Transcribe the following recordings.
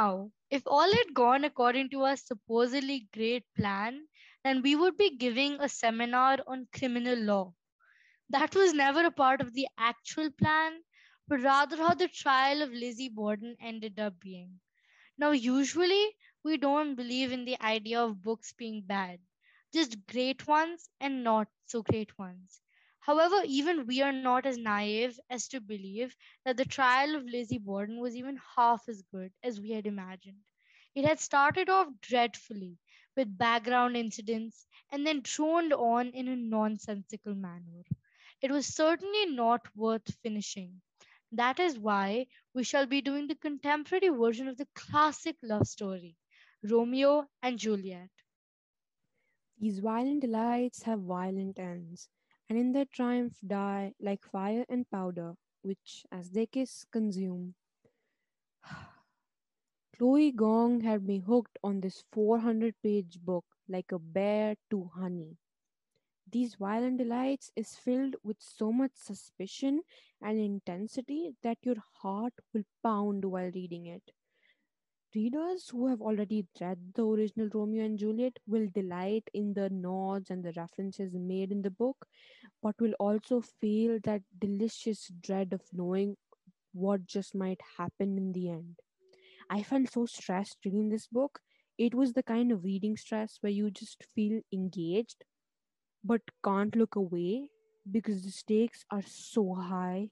Now, if all had gone according to our supposedly great plan, then we would be giving a seminar on criminal law. That was never a part of the actual plan, but rather how the trial of Lizzie Borden ended up being. Now, usually, we don't believe in the idea of books being bad, just great ones and not so great ones. However, even we are not as naive as to believe that the trial of Lizzie Borden was even half as good as we had imagined. It had started off dreadfully with background incidents and then droned on in a nonsensical manner. It was certainly not worth finishing. That is why we shall be doing the contemporary version of the classic love story, Romeo and Juliet. These violent delights have violent ends and in their triumph die like fire and powder, which as they kiss consume. Chloe Gong had me hooked on this 400 page book like a bear to honey. These violent delights is filled with so much suspicion and intensity that your heart will pound while reading it. Readers who have already read the original Romeo and Juliet will delight in the nods and the references made in the book, but will also feel that delicious dread of knowing what just might happen in the end. I felt so stressed reading this book. It was the kind of reading stress where you just feel engaged but can't look away because the stakes are so high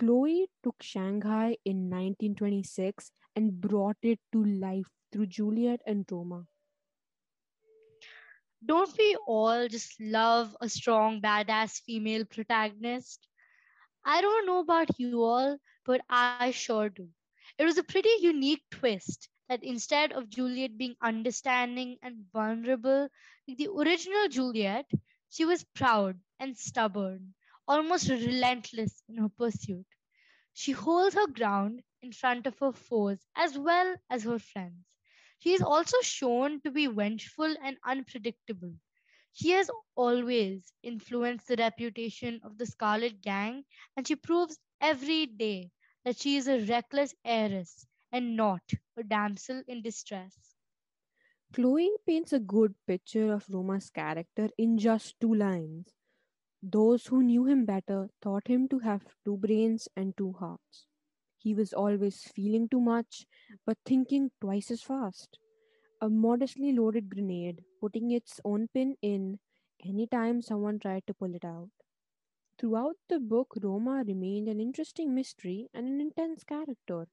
Chloe took Shanghai in 1926 and brought it to life through Juliet and Roma. Don't we all just love a strong, badass female protagonist? I don't know about you all, but I sure do. It was a pretty unique twist that instead of Juliet being understanding and vulnerable, like the original Juliet, she was proud and stubborn almost relentless in her pursuit. She holds her ground in front of her foes as well as her friends. She is also shown to be vengeful and unpredictable. She has always influenced the reputation of the Scarlet Gang, and she proves every day that she is a reckless heiress and not a damsel in distress. Chloe paints a good picture of Roma's character in just two lines. Those who knew him better thought him to have two brains and two hearts. He was always feeling too much, but thinking twice as fast. A modestly loaded grenade, putting its own pin in any time someone tried to pull it out. Throughout the book, Roma remained an interesting mystery and an intense character.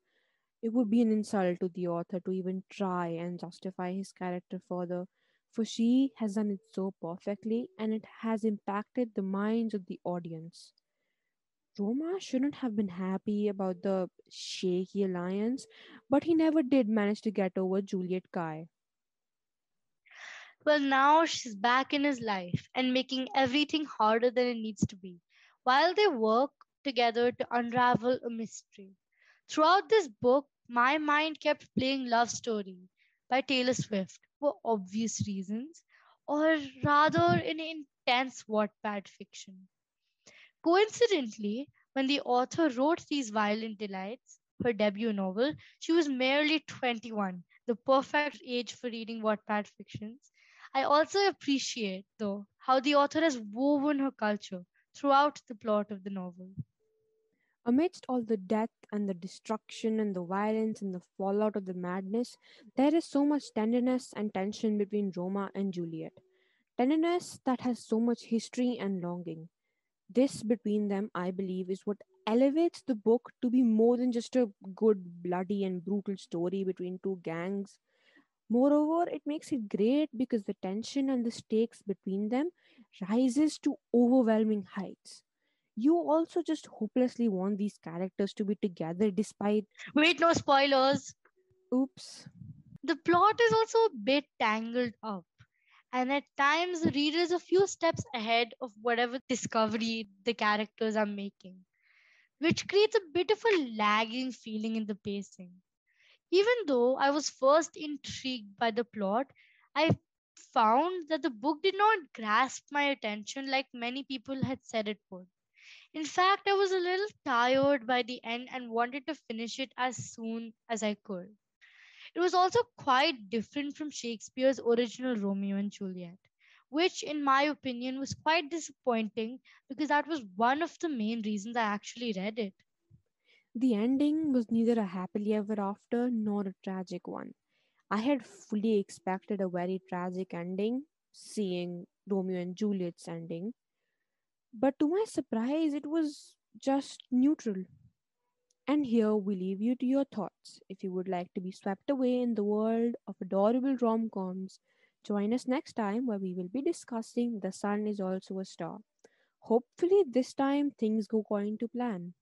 It would be an insult to the author to even try and justify his character further for she has done it so perfectly and it has impacted the minds of the audience. Roma shouldn't have been happy about the shaky alliance, but he never did manage to get over Juliet Cai. Well, now she's back in his life and making everything harder than it needs to be, while they work together to unravel a mystery. Throughout this book, my mind kept playing Love Story by Taylor Swift for obvious reasons, or rather in intense Wattpad fiction. Coincidentally, when the author wrote these violent delights, her debut novel, she was merely 21, the perfect age for reading Wattpad fictions. I also appreciate, though, how the author has woven her culture throughout the plot of the novel. Amidst all the death and the destruction and the violence and the fallout of the madness, there is so much tenderness and tension between Roma and Juliet. Tenderness that has so much history and longing. This between them, I believe, is what elevates the book to be more than just a good, bloody, and brutal story between two gangs. Moreover, it makes it great because the tension and the stakes between them rises to overwhelming heights you also just hopelessly want these characters to be together despite wait no spoilers. Oops. The plot is also a bit tangled up and at times the reader is a few steps ahead of whatever discovery the characters are making which creates a bit of a lagging feeling in the pacing. Even though i was first intrigued by the plot i found that the book did not grasp my attention like many people had said it would in fact, I was a little tired by the end and wanted to finish it as soon as I could. It was also quite different from Shakespeare's original Romeo and Juliet, which, in my opinion, was quite disappointing because that was one of the main reasons I actually read it. The ending was neither a happily ever after nor a tragic one. I had fully expected a very tragic ending, seeing Romeo and Juliet's ending, but to my surprise, it was just neutral. And here we leave you to your thoughts. If you would like to be swept away in the world of adorable rom coms, join us next time where we will be discussing The Sun is Also a Star. Hopefully, this time things go according to plan.